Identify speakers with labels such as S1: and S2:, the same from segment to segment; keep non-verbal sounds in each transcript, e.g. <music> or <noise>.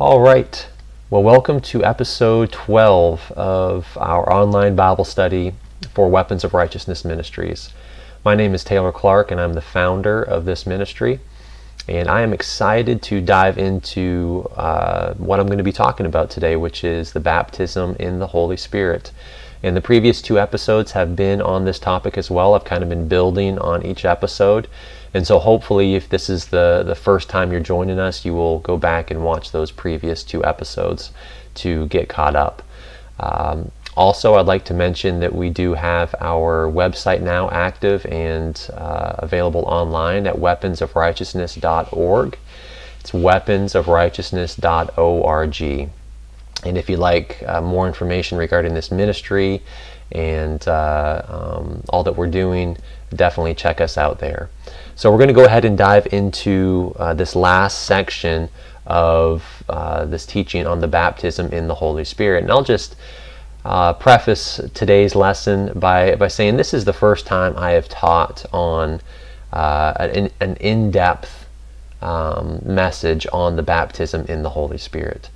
S1: All right. Well, welcome to episode 12 of our online Bible study for Weapons of Righteousness Ministries. My name is Taylor Clark, and I'm the founder of this ministry. And I am excited to dive into uh, what I'm going to be talking about today, which is the baptism in the Holy Spirit. And the previous two episodes have been on this topic as well. I've kind of been building on each episode. And so hopefully, if this is the, the first time you're joining us, you will go back and watch those previous two episodes to get caught up. Um, also, I'd like to mention that we do have our website now active and uh, available online at weaponsofrighteousness.org. It's weaponsofrighteousness.org. And if you'd like uh, more information regarding this ministry and uh, um, all that we're doing, definitely check us out there. So we're going to go ahead and dive into uh, this last section of uh, this teaching on the baptism in the Holy Spirit. And I'll just uh, preface today's lesson by, by saying this is the first time I have taught on uh, an, an in-depth um, message on the baptism in the Holy Spirit.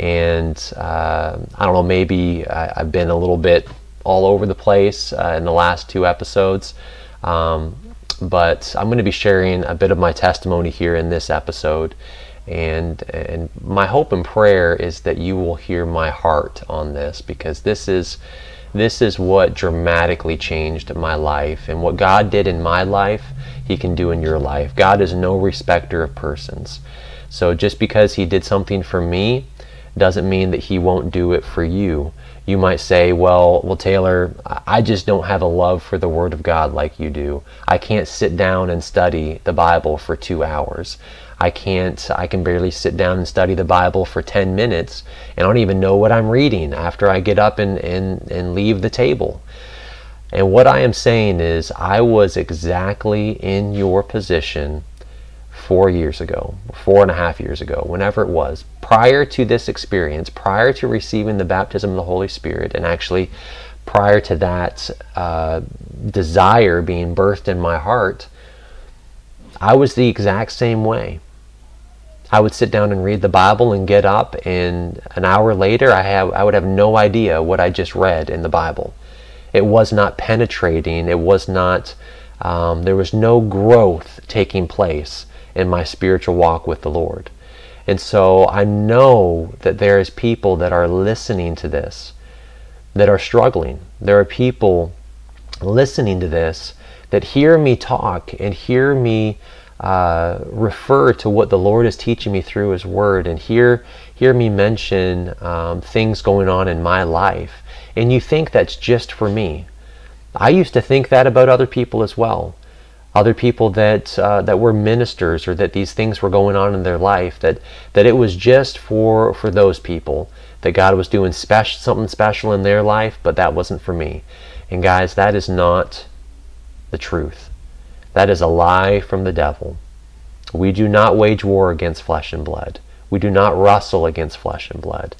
S1: And uh, I don't know, maybe I, have been a little bit all over the place uh, in the last two episodes. Um, but I'm going to be sharing a bit of my testimony here in this episode. And, and my hope and prayer is that you will hear my heart on this because this is, this is what dramatically changed my life. And what God did in my life, He can do in your life. God is no respecter of persons. So just because He did something for me doesn't mean that He won't do it for you you might say, well, well, Taylor, I just don't have a love for the Word of God like you do. I can't sit down and study the Bible for two hours. I can't, I can barely sit down and study the Bible for 10 minutes, and I don't even know what I'm reading after I get up and, and, and leave the table. And what I am saying is, I was exactly in your position four years ago, four and a half years ago, whenever it was, prior to this experience, prior to receiving the baptism of the Holy Spirit, and actually prior to that uh, desire being birthed in my heart, I was the exact same way. I would sit down and read the Bible and get up, and an hour later, I, have, I would have no idea what I just read in the Bible. It was not penetrating, it was not, um, there was no growth taking place in my spiritual walk with the Lord. And so I know that there is people that are listening to this that are struggling. There are people listening to this that hear me talk and hear me uh, refer to what the Lord is teaching me through His Word and hear hear me mention um, things going on in my life, and you think that's just for me. I used to think that about other people as well other people that uh, that were ministers or that these things were going on in their life that that it was just for for those people that God was doing special something special in their life but that wasn't for me. And guys that is not the truth. That is a lie from the devil. We do not wage war against flesh and blood. We do not wrestle against flesh and blood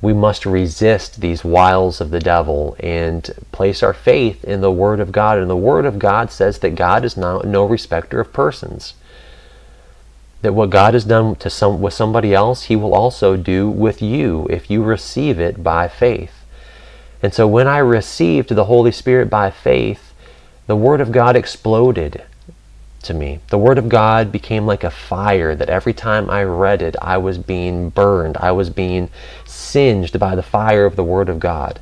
S1: we must resist these wiles of the devil and place our faith in the Word of God. And the Word of God says that God is not, no respecter of persons. That what God has done to some, with somebody else, He will also do with you if you receive it by faith. And so when I received the Holy Spirit by faith, the Word of God exploded to me. The Word of God became like a fire that every time I read it, I was being burned. I was being singed by the fire of the Word of God.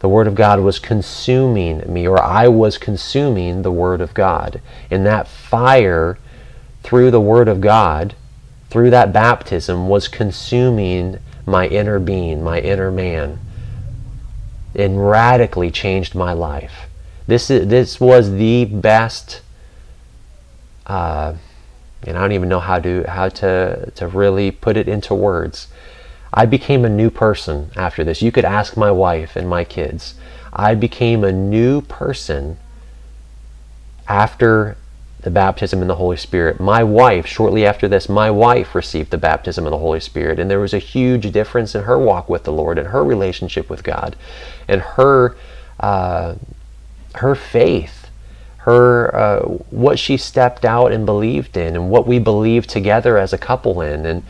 S1: The Word of God was consuming me, or I was consuming the Word of God. And that fire through the Word of God, through that baptism, was consuming my inner being, my inner man, and radically changed my life. This, is, this was the best uh, and I don't even know how to how to to really put it into words. I became a new person after this. You could ask my wife and my kids. I became a new person after the baptism in the Holy Spirit. My wife, shortly after this, my wife received the baptism in the Holy Spirit, and there was a huge difference in her walk with the Lord and her relationship with God, and her uh, her faith her uh, what she stepped out and believed in and what we believed together as a couple in and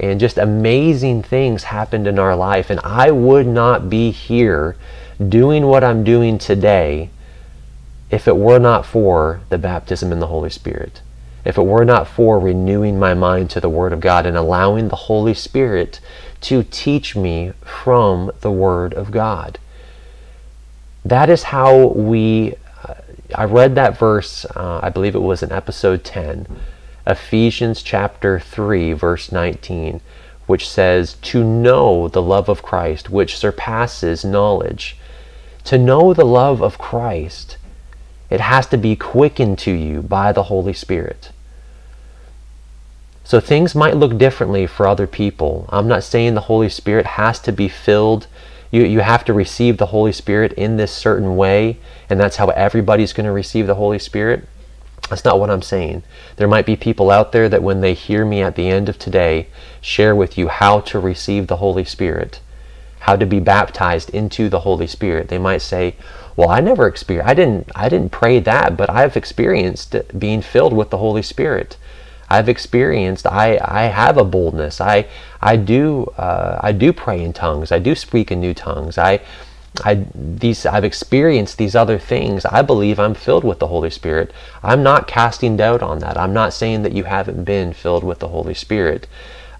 S1: and just amazing things happened in our life. And I would not be here doing what I'm doing today if it were not for the baptism in the Holy Spirit. If it were not for renewing my mind to the Word of God and allowing the Holy Spirit to teach me from the Word of God. That is how we. I read that verse, uh, I believe it was in episode 10, Ephesians chapter 3, verse 19, which says, To know the love of Christ, which surpasses knowledge. To know the love of Christ, it has to be quickened to you by the Holy Spirit. So things might look differently for other people. I'm not saying the Holy Spirit has to be filled. You, you have to receive the Holy Spirit in this certain way, and that's how everybody's going to receive the Holy Spirit. That's not what I'm saying. There might be people out there that when they hear me at the end of today share with you how to receive the Holy Spirit, how to be baptized into the Holy Spirit. They might say, "Well, I never experienced I didn't I didn't pray that, but I've experienced being filled with the Holy Spirit." I've experienced. I, I have a boldness. I I do uh, I do pray in tongues. I do speak in new tongues. I I these I've experienced these other things. I believe I'm filled with the Holy Spirit. I'm not casting doubt on that. I'm not saying that you haven't been filled with the Holy Spirit.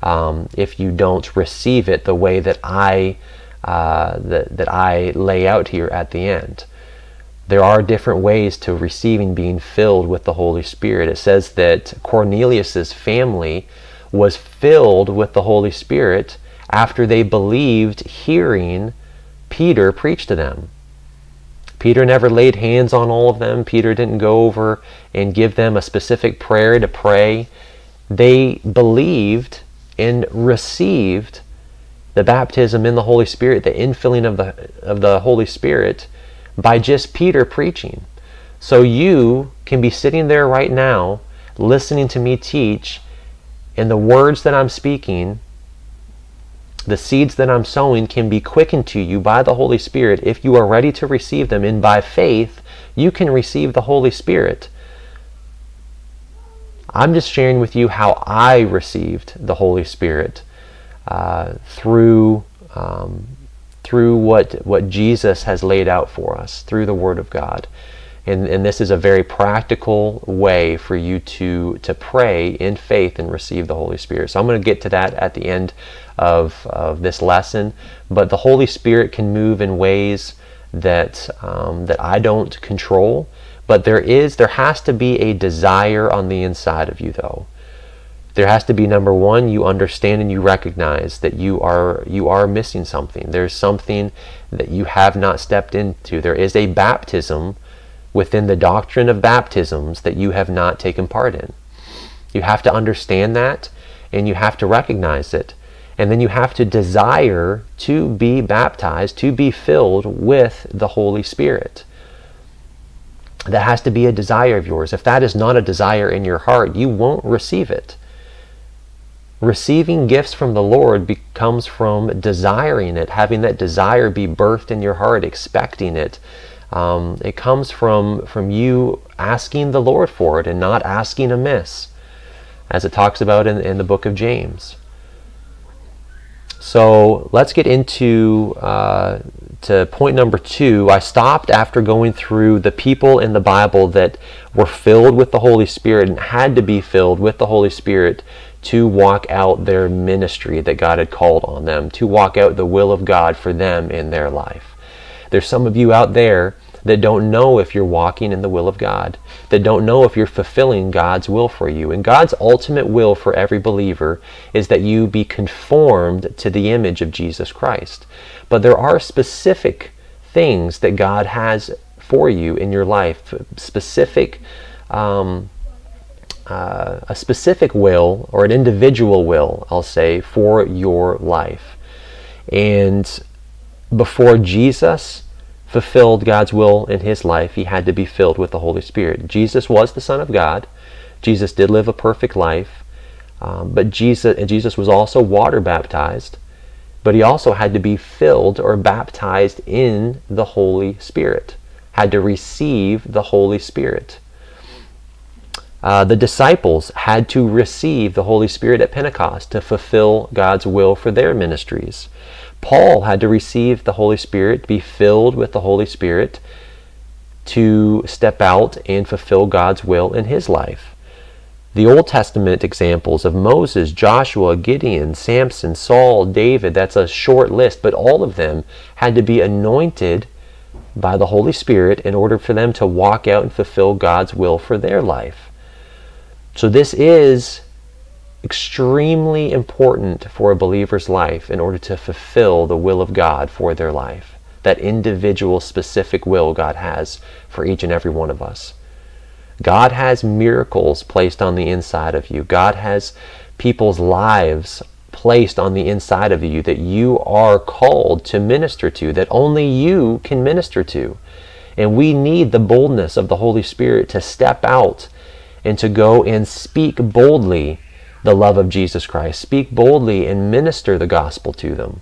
S1: Um, if you don't receive it the way that I uh, that that I lay out here at the end there are different ways to receiving being filled with the Holy Spirit. It says that Cornelius's family was filled with the Holy Spirit after they believed hearing Peter preach to them. Peter never laid hands on all of them. Peter didn't go over and give them a specific prayer to pray. They believed and received the baptism in the Holy Spirit, the infilling of the of the Holy Spirit by just Peter preaching. So you can be sitting there right now listening to me teach, and the words that I'm speaking, the seeds that I'm sowing, can be quickened to you by the Holy Spirit if you are ready to receive them. And by faith, you can receive the Holy Spirit. I'm just sharing with you how I received the Holy Spirit uh, through um, through what, what Jesus has laid out for us, through the Word of God. And, and this is a very practical way for you to, to pray in faith and receive the Holy Spirit. So I'm going to get to that at the end of, of this lesson. But the Holy Spirit can move in ways that, um, that I don't control. But there is, there has to be a desire on the inside of you, though there has to be number one you understand and you recognize that you are you are missing something. There's something that you have not stepped into. There is a baptism within the doctrine of baptisms that you have not taken part in. You have to understand that and you have to recognize it. And then you have to desire to be baptized to be filled with the holy spirit. That has to be a desire of yours. If that is not a desire in your heart you won't receive it Receiving gifts from the Lord becomes from desiring it, having that desire be birthed in your heart, expecting it. Um, it comes from, from you asking the Lord for it and not asking amiss, as it talks about in, in the book of James. So let's get into uh, to point number two. I stopped after going through the people in the Bible that were filled with the Holy Spirit and had to be filled with the Holy Spirit to walk out their ministry that God had called on them, to walk out the will of God for them in their life. There's some of you out there that don't know if you're walking in the will of God, that don't know if you're fulfilling God's will for you. And God's ultimate will for every believer is that you be conformed to the image of Jesus Christ. But there are specific things that God has for you in your life, specific um, uh, a specific will or an individual will, I'll say, for your life. And before Jesus fulfilled God's will in his life, he had to be filled with the Holy Spirit. Jesus was the Son of God. Jesus did live a perfect life. Um, but Jesus, and Jesus was also water baptized, but he also had to be filled or baptized in the Holy Spirit, had to receive the Holy Spirit. Uh, the disciples had to receive the Holy Spirit at Pentecost to fulfill God's will for their ministries. Paul had to receive the Holy Spirit, be filled with the Holy Spirit to step out and fulfill God's will in his life. The Old Testament examples of Moses, Joshua, Gideon, Samson, Saul, David, that's a short list, but all of them had to be anointed by the Holy Spirit in order for them to walk out and fulfill God's will for their life. So this is extremely important for a believer's life in order to fulfill the will of God for their life. That individual specific will God has for each and every one of us. God has miracles placed on the inside of you. God has people's lives placed on the inside of you that you are called to minister to, that only you can minister to. And we need the boldness of the Holy Spirit to step out and to go and speak boldly the love of Jesus Christ. Speak boldly and minister the gospel to them.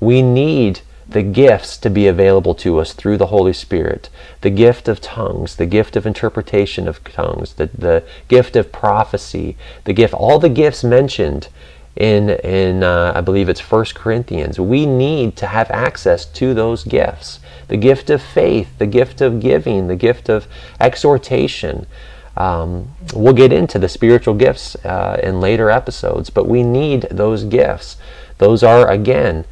S1: We need the gifts to be available to us through the Holy Spirit. The gift of tongues, the gift of interpretation of tongues, the, the gift of prophecy, the gift, all the gifts mentioned in, in uh, I believe it's First Corinthians. We need to have access to those gifts. The gift of faith, the gift of giving, the gift of exhortation, um, we'll get into the spiritual gifts uh, in later episodes, but we need those gifts. Those are, again,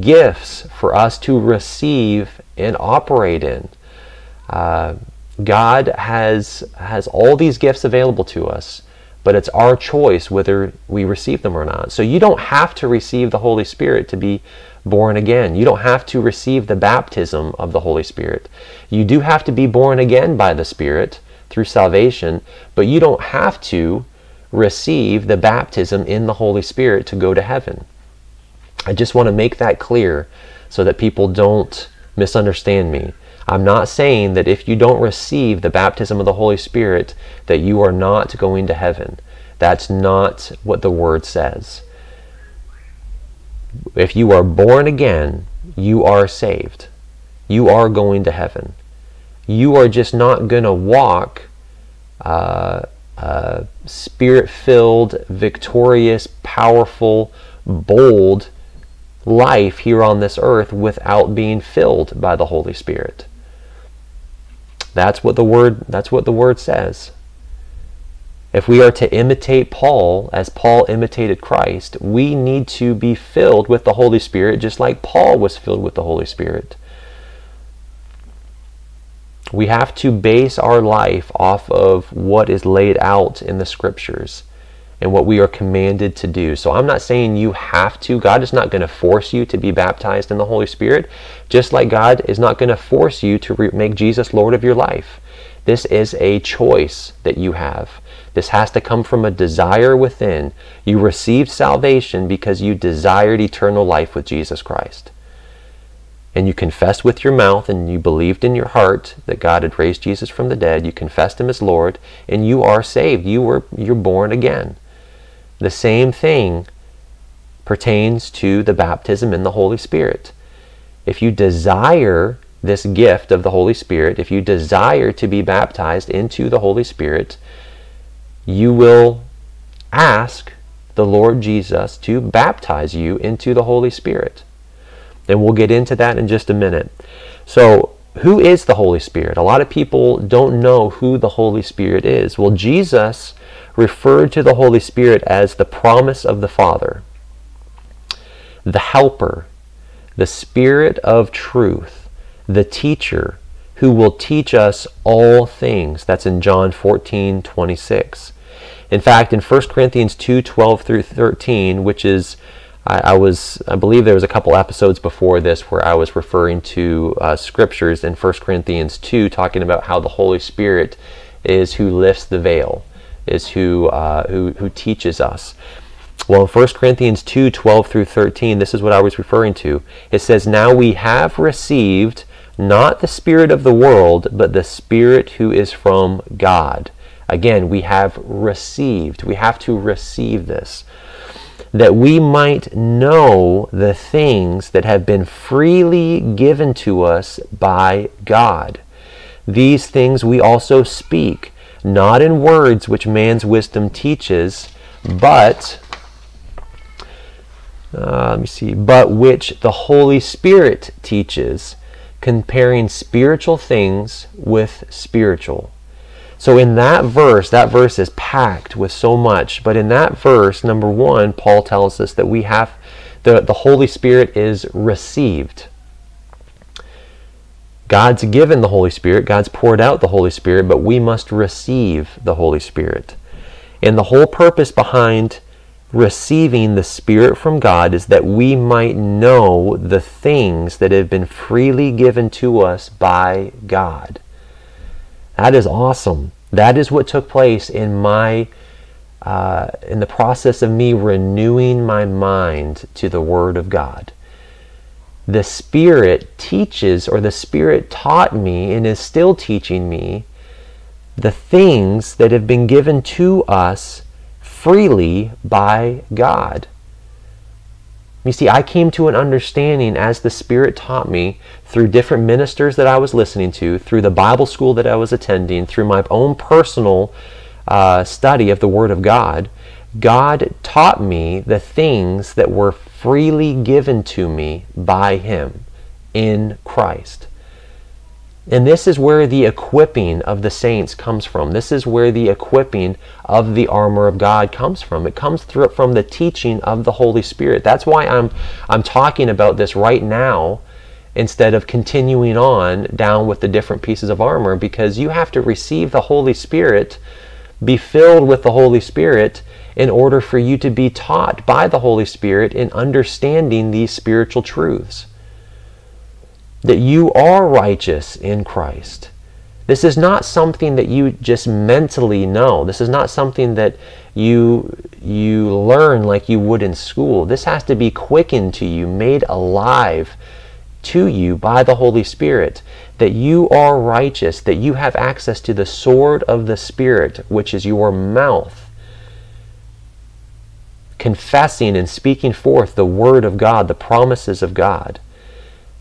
S1: gifts for us to receive and operate in. Uh, God has, has all these gifts available to us, but it's our choice whether we receive them or not. So you don't have to receive the Holy Spirit to be born again. You don't have to receive the baptism of the Holy Spirit. You do have to be born again by the Spirit through salvation, but you don't have to receive the baptism in the Holy Spirit to go to heaven. I just want to make that clear so that people don't misunderstand me. I'm not saying that if you don't receive the baptism of the Holy Spirit that you are not going to heaven. That's not what the word says. If you are born again, you are saved. You are going to heaven you are just not going to walk uh, uh, spirit filled, victorious, powerful, bold life here on this earth without being filled by the Holy Spirit. That's what the word that's what the word says. If we are to imitate Paul as Paul imitated Christ, we need to be filled with the Holy Spirit just like Paul was filled with the Holy Spirit. We have to base our life off of what is laid out in the scriptures and what we are commanded to do. So I'm not saying you have to. God is not going to force you to be baptized in the Holy Spirit, just like God is not going to force you to re- make Jesus Lord of your life. This is a choice that you have. This has to come from a desire within. You received salvation because you desired eternal life with Jesus Christ and you confessed with your mouth and you believed in your heart that God had raised Jesus from the dead, you confessed him as Lord, and you are saved. You were you're born again. The same thing pertains to the baptism in the Holy Spirit. If you desire this gift of the Holy Spirit, if you desire to be baptized into the Holy Spirit, you will ask the Lord Jesus to baptize you into the Holy Spirit. And we'll get into that in just a minute. So, who is the Holy Spirit? A lot of people don't know who the Holy Spirit is. Well, Jesus referred to the Holy Spirit as the promise of the Father, the helper, the Spirit of truth, the teacher who will teach us all things. That's in John 14 26. In fact, in 1 Corinthians 2 12 through 13, which is I, I, was, I believe there was a couple episodes before this where I was referring to uh, scriptures in 1 Corinthians 2 talking about how the Holy Spirit is who lifts the veil, is who, uh, who, who teaches us. Well, in 1 Corinthians 2 12 through 13, this is what I was referring to. It says, Now we have received not the Spirit of the world, but the Spirit who is from God. Again, we have received. We have to receive this that we might know the things that have been freely given to us by God. These things we also speak, not in words which man's wisdom teaches, but uh, let me see, but which the Holy Spirit teaches, comparing spiritual things with spiritual. So in that verse, that verse is packed with so much. But in that verse, number one, Paul tells us that we have the, the Holy Spirit is received. God's given the Holy Spirit, God's poured out the Holy Spirit, but we must receive the Holy Spirit. And the whole purpose behind receiving the Spirit from God is that we might know the things that have been freely given to us by God. That is awesome. That is what took place in my uh, in the process of me renewing my mind to the Word of God. The Spirit teaches, or the Spirit taught me, and is still teaching me, the things that have been given to us freely by God. You see, I came to an understanding as the Spirit taught me through different ministers that I was listening to, through the Bible school that I was attending, through my own personal uh, study of the Word of God. God taught me the things that were freely given to me by Him in Christ. And this is where the equipping of the saints comes from. This is where the equipping of the armor of God comes from. It comes through from the teaching of the Holy Spirit. That's why I'm I'm talking about this right now instead of continuing on down with the different pieces of armor because you have to receive the Holy Spirit, be filled with the Holy Spirit in order for you to be taught by the Holy Spirit in understanding these spiritual truths that you are righteous in Christ. This is not something that you just mentally know. This is not something that you you learn like you would in school. This has to be quickened to you, made alive to you by the Holy Spirit that you are righteous, that you have access to the sword of the Spirit, which is your mouth, confessing and speaking forth the word of God, the promises of God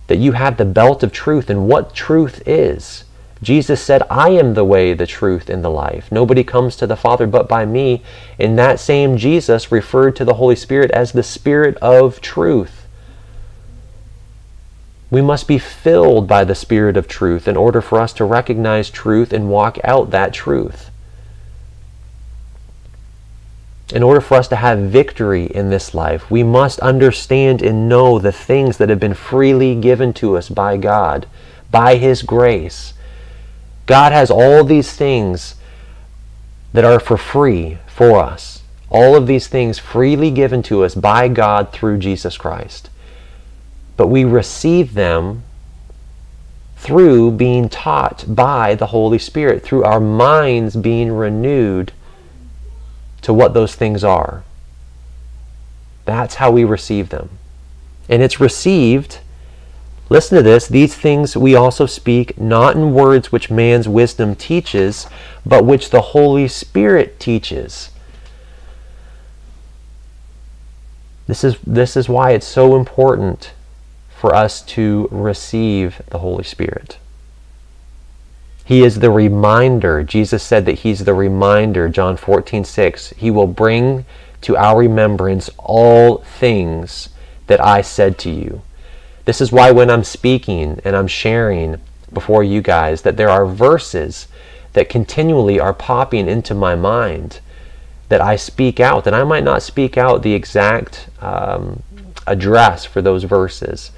S1: that you have the belt of truth and what truth is. Jesus said, I am the way, the truth, and the life. Nobody comes to the Father but by me. And that same Jesus referred to the Holy Spirit as the Spirit of truth. We must be filled by the Spirit of truth in order for us to recognize truth and walk out that truth in order for us to have victory in this life, we must understand and know the things that have been freely given to us by God, by His grace. God has all these things that are for free for us. All of these things freely given to us by God through Jesus Christ. But we receive them through being taught by the Holy Spirit, through our minds being renewed to what those things are. That's how we receive them. And it's received, listen to this, these things we also speak not in words which man's wisdom teaches, but which the Holy Spirit teaches. This is, this is why it's so important for us to receive the Holy Spirit. He is the reminder. Jesus said that He's the reminder, John 14, 6. He will bring to our remembrance all things that I said to you. This is why when I'm speaking and I'm sharing before you guys, that there are verses that continually are popping into my mind that I speak out. that I might not speak out the exact um, address for those verses.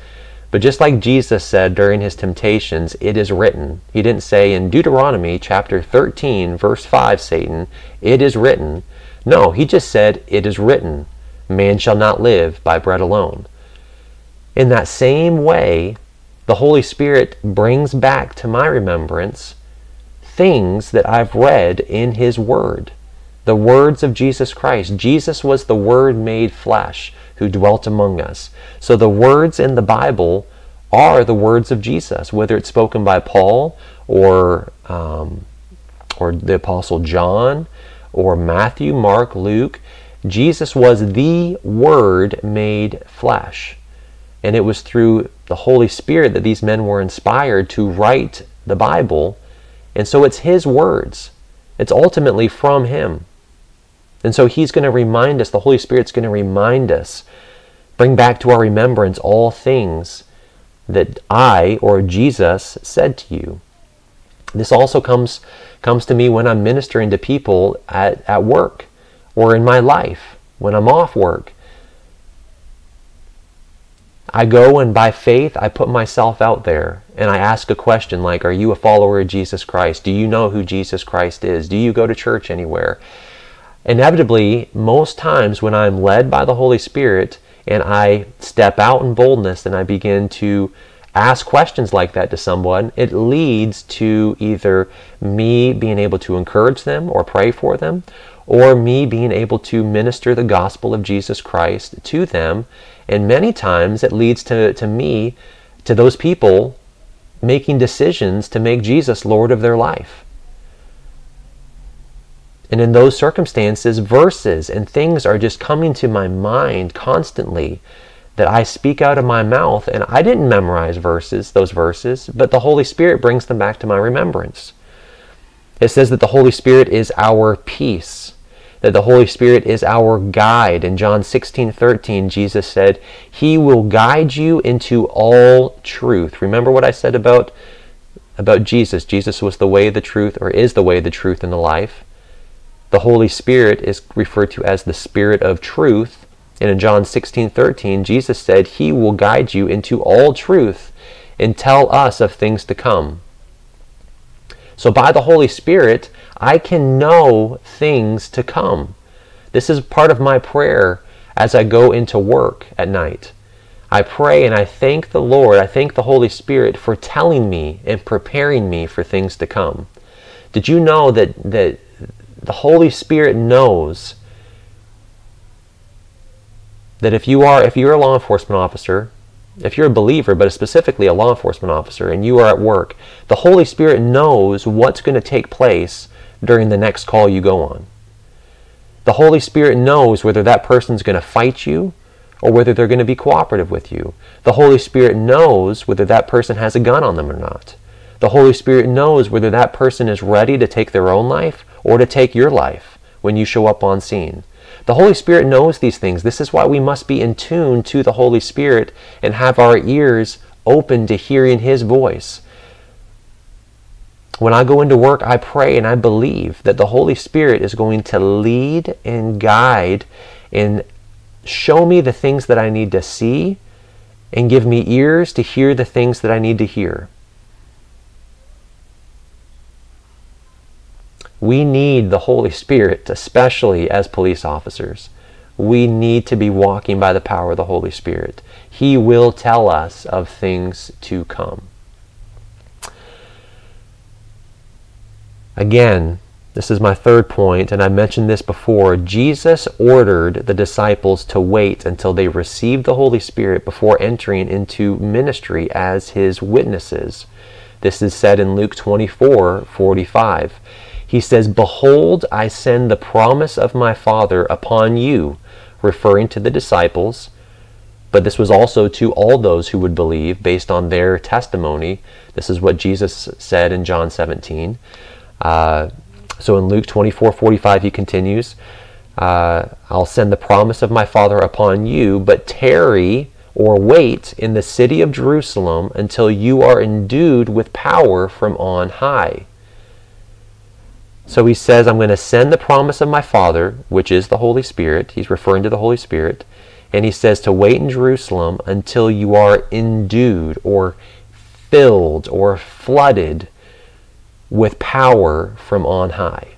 S1: But just like Jesus said during his temptations, it is written. He didn't say in Deuteronomy chapter 13, verse 5, Satan, it is written. No, he just said, it is written, man shall not live by bread alone. In that same way, the Holy Spirit brings back to my remembrance things that I've read in his word. The words of Jesus Christ. Jesus was the Word made flesh who dwelt among us. So the words in the Bible are the words of Jesus, whether it's spoken by Paul or um, or the Apostle John or Matthew, Mark, Luke. Jesus was the Word made flesh. And it was through the Holy Spirit that these men were inspired to write the Bible. And so it's His words. It's ultimately from Him. And so He's going to remind us, the Holy Spirit's going to remind us, bring back to our remembrance all things that I or Jesus said to you. This also comes, comes to me when I'm ministering to people at, at work or in my life, when I'm off work. I go and by faith I put myself out there and I ask a question like, Are you a follower of Jesus Christ? Do you know who Jesus Christ is? Do you go to church anywhere? Inevitably, most times when I'm led by the Holy Spirit and I step out in boldness and I begin to ask questions like that to someone, it leads to either me being able to encourage them or pray for them, or me being able to minister the gospel of Jesus Christ to them. And many times it leads to, to me, to those people, making decisions to make Jesus Lord of their life. And in those circumstances, verses and things are just coming to my mind constantly that I speak out of my mouth. And I didn't memorize verses, those verses, but the Holy Spirit brings them back to my remembrance. It says that the Holy Spirit is our peace that the Holy Spirit is our guide. In John 16 13, Jesus said, He will guide you into all truth. Remember what I said about, about Jesus? Jesus was the way, the truth, or is the way, the truth, and the life. The Holy Spirit is referred to as the Spirit of truth. And in John 16 13, Jesus said, He will guide you into all truth and tell us of things to come. So by the Holy Spirit, I can know things to come. This is part of my prayer as I go into work at night. I pray and I thank the Lord, I thank the Holy Spirit for telling me and preparing me for things to come. Did you know that, that the Holy Spirit knows that if you are if you're a law enforcement officer if you're a believer, but specifically a law enforcement officer, and you are at work, the Holy Spirit knows what's going to take place during the next call you go on. The Holy Spirit knows whether that person's going to fight you or whether they're going to be cooperative with you. The Holy Spirit knows whether that person has a gun on them or not. The Holy Spirit knows whether that person is ready to take their own life or to take your life when you show up on scene. The Holy Spirit knows these things. This is why we must be in tune to the Holy Spirit and have our ears open to hearing His voice. When I go into work, I pray and I believe that the Holy Spirit is going to lead and guide and show me the things that I need to see and give me ears to hear the things that I need to hear. We need the Holy Spirit, especially as police officers. We need to be walking by the power of the Holy Spirit. He will tell us of things to come. Again, this is my third point, and I mentioned this before. Jesus ordered the disciples to wait until they received the Holy Spirit before entering into ministry as his witnesses. This is said in Luke 24 45. He says, Behold, I send the promise of my Father upon you, referring to the disciples. But this was also to all those who would believe based on their testimony. This is what Jesus said in John 17. Uh, so in Luke 24 45, he continues, uh, I'll send the promise of my Father upon you, but tarry or wait in the city of Jerusalem until you are endued with power from on high. So he says, I'm going to send the promise of my Father, which is the Holy Spirit. He's referring to the Holy Spirit. And he says to wait in Jerusalem until you are endued or filled or flooded with power from on high.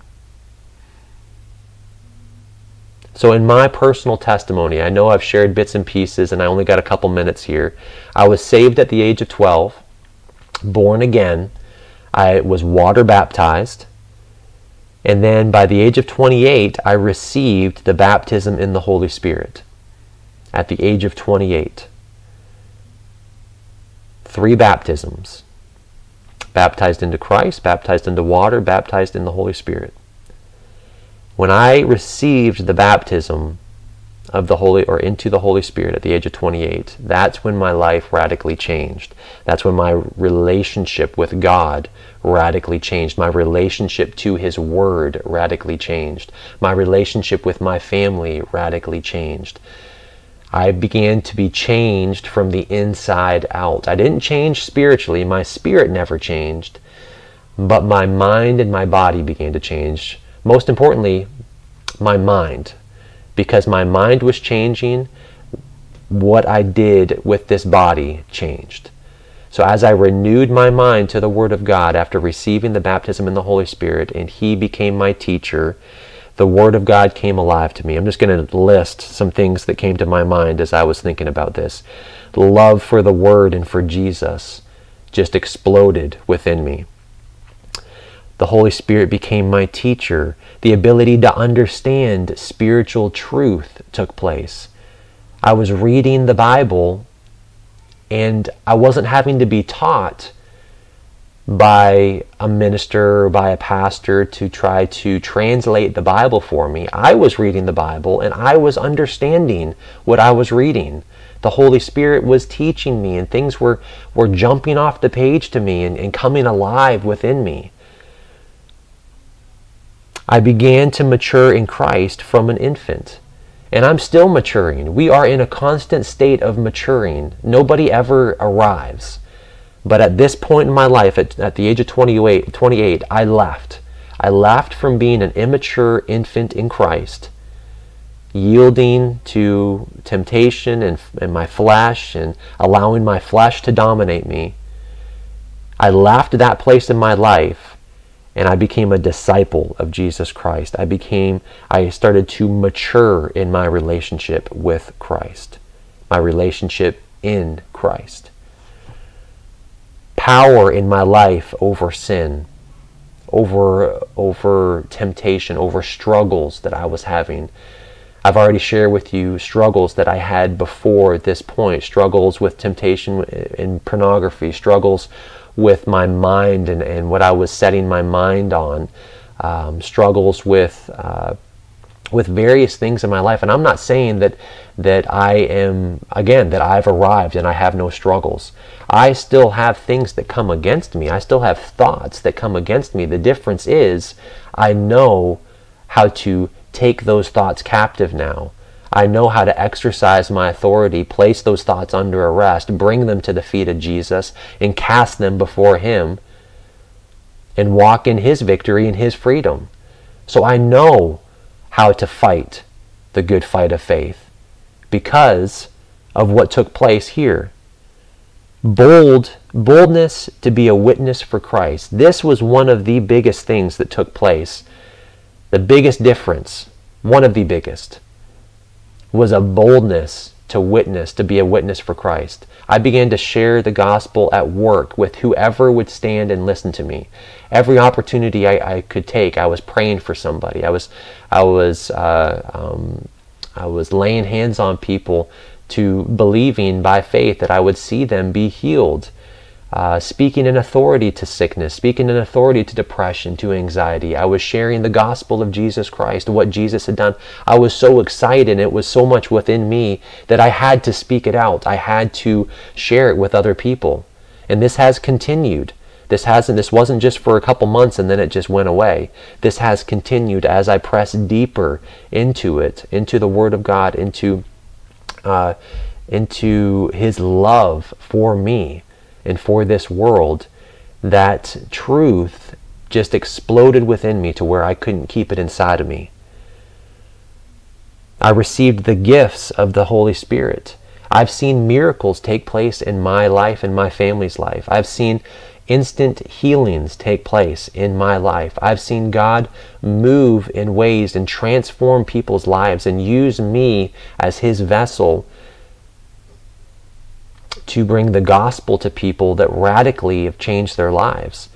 S1: So, in my personal testimony, I know I've shared bits and pieces and I only got a couple minutes here. I was saved at the age of 12, born again. I was water baptized. And then by the age of 28, I received the baptism in the Holy Spirit at the age of 28. Three baptisms baptized into Christ, baptized into water, baptized in the Holy Spirit. When I received the baptism, of the Holy or into the Holy Spirit at the age of 28, that's when my life radically changed. That's when my relationship with God radically changed. My relationship to His Word radically changed. My relationship with my family radically changed. I began to be changed from the inside out. I didn't change spiritually, my spirit never changed, but my mind and my body began to change. Most importantly, my mind because my mind was changing, what I did with this body changed. So as I renewed my mind to the Word of God after receiving the baptism in the Holy Spirit and He became my teacher, the Word of God came alive to me. I'm just going to list some things that came to my mind as I was thinking about this. Love for the Word and for Jesus just exploded within me. The Holy Spirit became my teacher. The ability to understand spiritual truth took place. I was reading the Bible and I wasn't having to be taught by a minister or by a pastor to try to translate the Bible for me. I was reading the Bible and I was understanding what I was reading. The Holy Spirit was teaching me and things were, were jumping off the page to me and, and coming alive within me. I began to mature in Christ from an infant. And I'm still maturing. We are in a constant state of maturing. Nobody ever arrives. But at this point in my life, at, at the age of 28, 28, I left. I left from being an immature infant in Christ, yielding to temptation and, and my flesh and allowing my flesh to dominate me. I left that place in my life and I became a disciple of Jesus Christ. I became, I started to mature in my relationship with Christ, my relationship in Christ. Power in my life over sin, over, over temptation, over struggles that I was having. I've already shared with you struggles that I had before this point, struggles with temptation in pornography, struggles with my mind and, and what I was setting my mind on, um, struggles with uh, with various things in my life. And I'm not saying that that I am again that I've arrived and I have no struggles. I still have things that come against me. I still have thoughts that come against me. The difference is I know how to take those thoughts captive now. I know how to exercise my authority, place those thoughts under arrest, bring them to the feet of Jesus, and cast them before Him, and walk in His victory and His freedom. So I know how to fight the good fight of faith because of what took place here. Bold, boldness to be a witness for Christ. This was one of the biggest things that took place. The biggest difference, one of the biggest was a boldness to witness, to be a witness for Christ. I began to share the gospel at work with whoever would stand and listen to me. Every opportunity I, I could take, I was praying for somebody. I was, I was, uh, um, I was laying hands on people to believing by faith that I would see them be healed uh, speaking in authority to sickness, speaking in authority to depression, to anxiety. I was sharing the gospel of Jesus Christ, what Jesus had done. I was so excited. And it was so much within me that I had to speak it out. I had to share it with other people. And this has continued. This hasn't this wasn't just for a couple months and then it just went away. This has continued as I press deeper into it, into the Word of God, into uh, into His love for me and for this world, that truth just exploded within me to where I couldn't keep it inside of me. I received the gifts of the Holy Spirit. I've seen miracles take place in my life and my family's life. I've seen instant healings take place in my life. I've seen God move in ways and transform people's lives and use me as his vessel to bring the gospel to people that radically have changed their lives.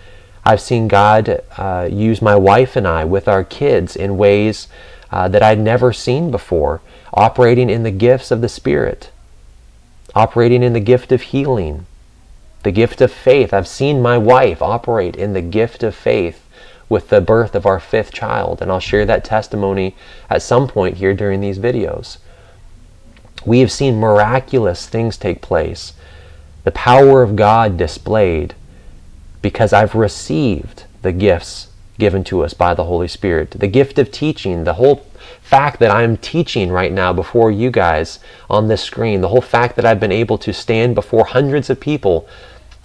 S1: I've seen God uh, use my wife and I with our kids in ways uh, that I'd never seen before, operating in the gifts of the Spirit, operating in the gift of healing, the gift of faith. I've seen my wife operate in the gift of faith with the birth of our fifth child, and I'll share that testimony at some point here during these videos. We have seen miraculous things take place, the power of God displayed, because I've received the gifts given to us by the Holy Spirit. The gift of teaching, the whole fact that I'm teaching right now before you guys on this screen, the whole fact that I've been able to stand before hundreds of people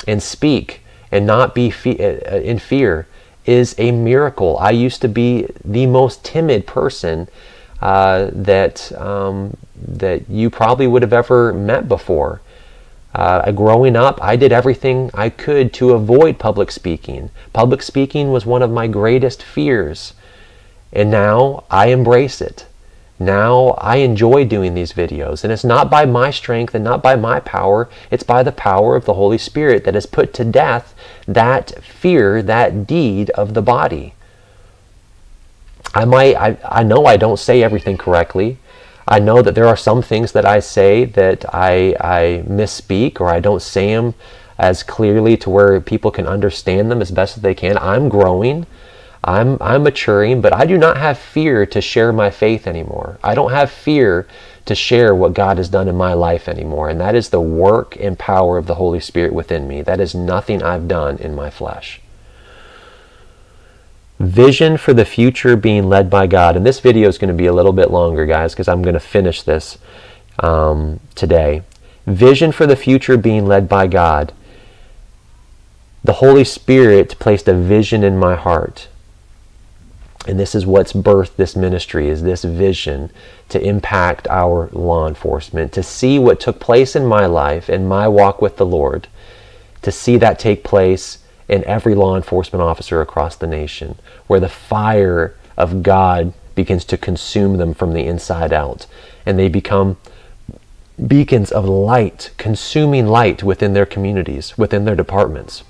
S1: and speak and not be fe- uh, in fear is a miracle. I used to be the most timid person uh, that um, that you probably would have ever met before. Uh, growing up, I did everything I could to avoid public speaking. Public speaking was one of my greatest fears, and now I embrace it. Now I enjoy doing these videos, and it's not by my strength and not by my power, it's by the power of the Holy Spirit that has put to death that fear, that deed of the body. I might I, I know I don't say everything correctly. I know that there are some things that I say that I, I misspeak or I don't say them as clearly to where people can understand them as best as they can. I'm growing. I'm, I'm maturing, but I do not have fear to share my faith anymore. I don't have fear to share what God has done in my life anymore. And that is the work and power of the Holy Spirit within me. That is nothing I've done in my flesh vision for the future being led by God. And this video is going to be a little bit longer, guys, because I'm going to finish this um, today. Vision for the future being led by God. The Holy Spirit placed a vision in my heart. And this is what's birthed this ministry is this vision to impact our law enforcement, to see what took place in my life and my walk with the Lord, to see that take place in every law enforcement officer across the nation, where the fire of God begins to consume them from the inside out, and they become beacons of light, consuming light within their communities, within their departments.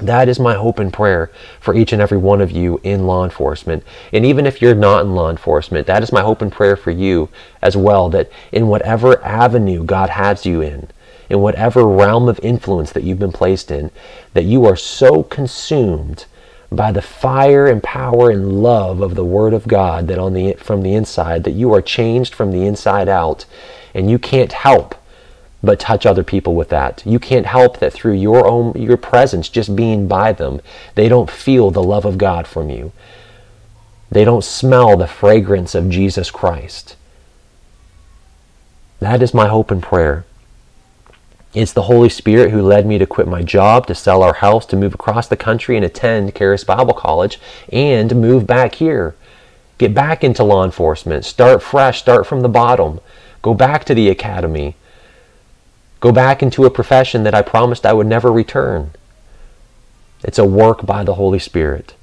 S1: That is my hope and prayer for each and every one of you in law enforcement. And even if you're not in law enforcement, that is my hope and prayer for you as well, that in whatever avenue God has you in, in whatever realm of influence that you've been placed in, that you are so consumed by the fire and power and love of the Word of God that on the from the inside that you are changed from the inside out, and you can't help but touch other people with that. You can't help that through your own your presence, just being by them, they don't feel the love of God from you. They don't smell the fragrance of Jesus Christ. That is my hope and prayer. It's the Holy Spirit who led me to quit my job, to sell our house, to move across the country and attend Charis Bible College, and move back here. Get back into law enforcement. Start fresh. Start from the bottom. Go back to the academy. Go back into a profession that I promised I would never return. It's a work by the Holy Spirit.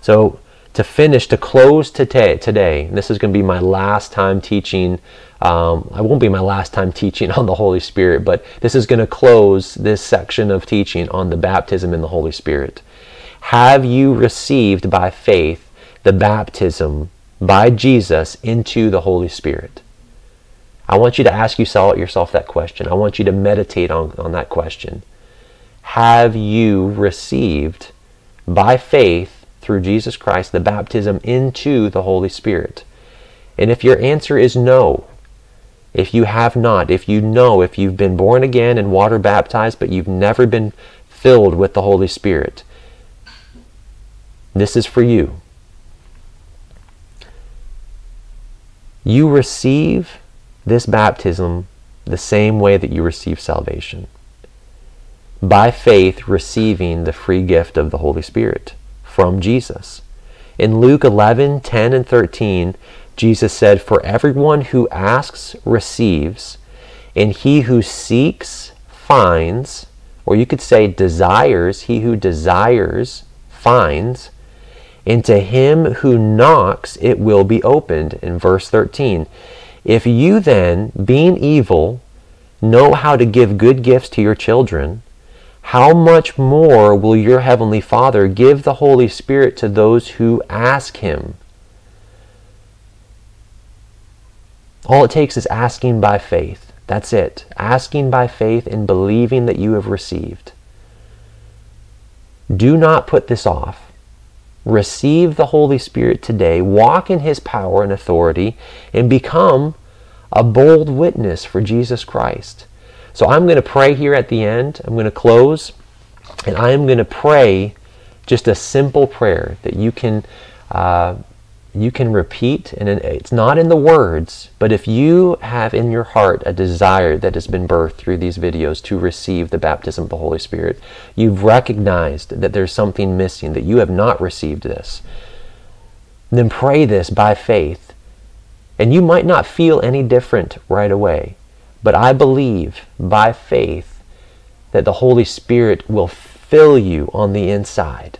S1: So to finish, to close today, today, this is going to be my last time teaching um, I won't be my last time teaching <laughs> on the Holy Spirit, but this is going to close this section of teaching on the baptism in the Holy Spirit. Have you received by faith the baptism by Jesus into the Holy Spirit? I want you to ask yourself that question. I want you to meditate on, on that question. Have you received by faith through Jesus Christ the baptism into the Holy Spirit? And if your answer is no, if you have not, if you know, if you've been born again and water baptized, but you've never been filled with the Holy Spirit, this is for you. You receive this baptism the same way that you receive salvation. By faith, receiving the free gift of the Holy Spirit from Jesus. In Luke 11, 10, and 13, Jesus said, For everyone who asks receives, and he who seeks finds, or you could say desires, he who desires finds, and to him who knocks it will be opened. In verse 13, if you then, being evil, know how to give good gifts to your children, how much more will your heavenly Father give the Holy Spirit to those who ask him? All it takes is asking by faith. That's it. Asking by faith and believing that you have received. Do not put this off. Receive the Holy Spirit today. Walk in His power and authority and become a bold witness for Jesus Christ. So I'm going to pray here at the end. I'm going to close, and I am going to pray just a simple prayer that you can uh, you can repeat, and it's not in the words, but if you have in your heart a desire that has been birthed through these videos to receive the baptism of the Holy Spirit, you've recognized that there's something missing, that you have not received this, then pray this by faith. And you might not feel any different right away, but I believe by faith that the Holy Spirit will fill you on the inside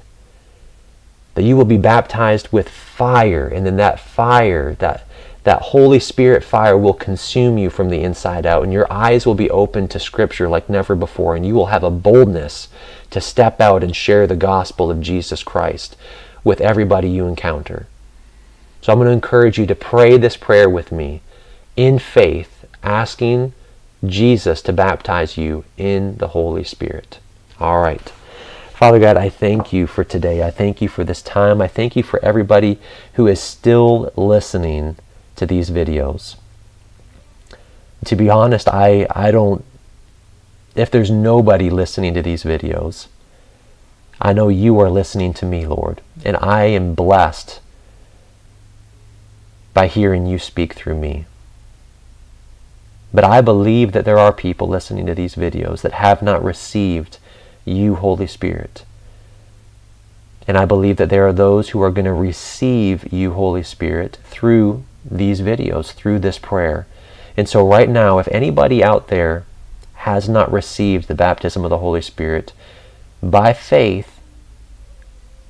S1: that you will be baptized with fire, and then that fire, that that Holy Spirit fire will consume you from the inside out, and your eyes will be open to Scripture like never before, and you will have a boldness to step out and share the gospel of Jesus Christ with everybody you encounter. So I'm going to encourage you to pray this prayer with me in faith, asking Jesus to baptize you in the Holy Spirit. All right. Father God, I thank you for today. I thank you for this time. I thank you for everybody who is still listening to these videos. To be honest, I, I don't, if there's nobody listening to these videos, I know you are listening to me, Lord, and I am blessed by hearing you speak through me. But I believe that there are people listening to these videos that have not received you, Holy Spirit. And I believe that there are those who are going to receive you, Holy Spirit, through these videos, through this prayer. And so, right now, if anybody out there has not received the baptism of the Holy Spirit, by faith,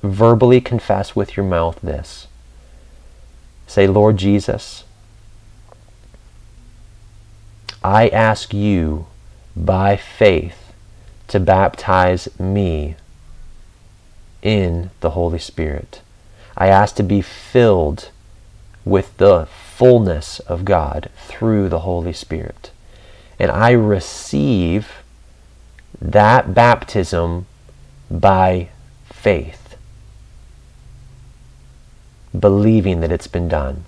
S1: verbally confess with your mouth this. Say, Lord Jesus, I ask you by faith to baptize me in the Holy Spirit. I ask to be filled with the fullness of God through the Holy Spirit. And I receive that baptism by faith, believing that it's been done.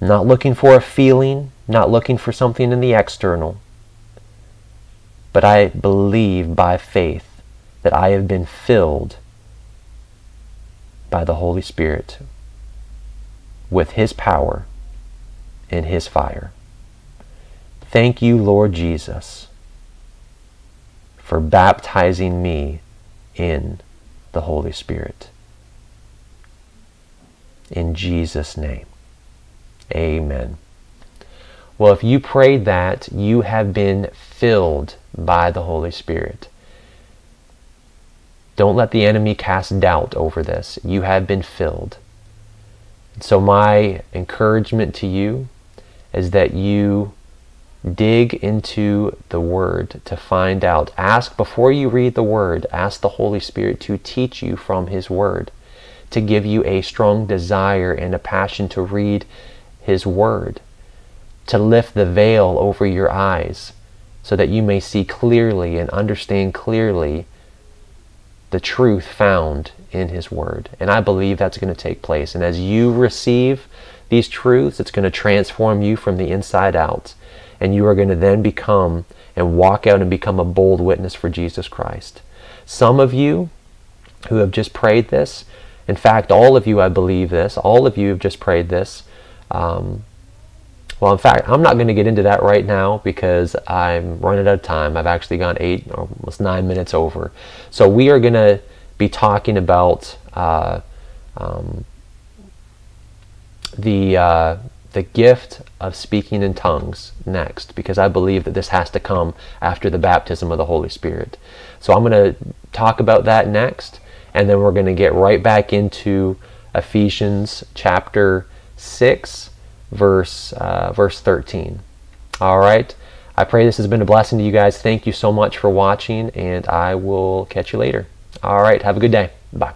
S1: Not looking for a feeling, not looking for something in the external, but I believe by faith that I have been filled by the Holy Spirit with His power and His fire. Thank you, Lord Jesus, for baptizing me in the Holy Spirit. In Jesus' name, amen. Well, if you prayed that, you have been filled by the Holy Spirit. Don't let the enemy cast doubt over this. You have been filled. So, my encouragement to you is that you dig into the Word to find out. Ask before you read the Word, ask the Holy Spirit to teach you from His Word, to give you a strong desire and a passion to read His Word to lift the veil over your eyes so that you may see clearly and understand clearly the truth found in His Word. And I believe that's going to take place. And as you receive these truths, it's going to transform you from the inside out. And you are going to then become and walk out and become a bold witness for Jesus Christ. Some of you who have just prayed this, in fact, all of you, I believe this, all of you have just prayed this. Um, well, in fact, I'm not going to get into that right now because I'm running out of time. I've actually gone eight, almost nine minutes over. So we are going to be talking about uh, um, the uh, the gift of speaking in tongues next, because I believe that this has to come after the baptism of the Holy Spirit. So I'm going to talk about that next, and then we're going to get right back into Ephesians chapter six verse uh, verse 13. All right. I pray this has been a blessing to you guys. Thank you so much for watching, and I will catch you later. All right. Have a good day. Bye.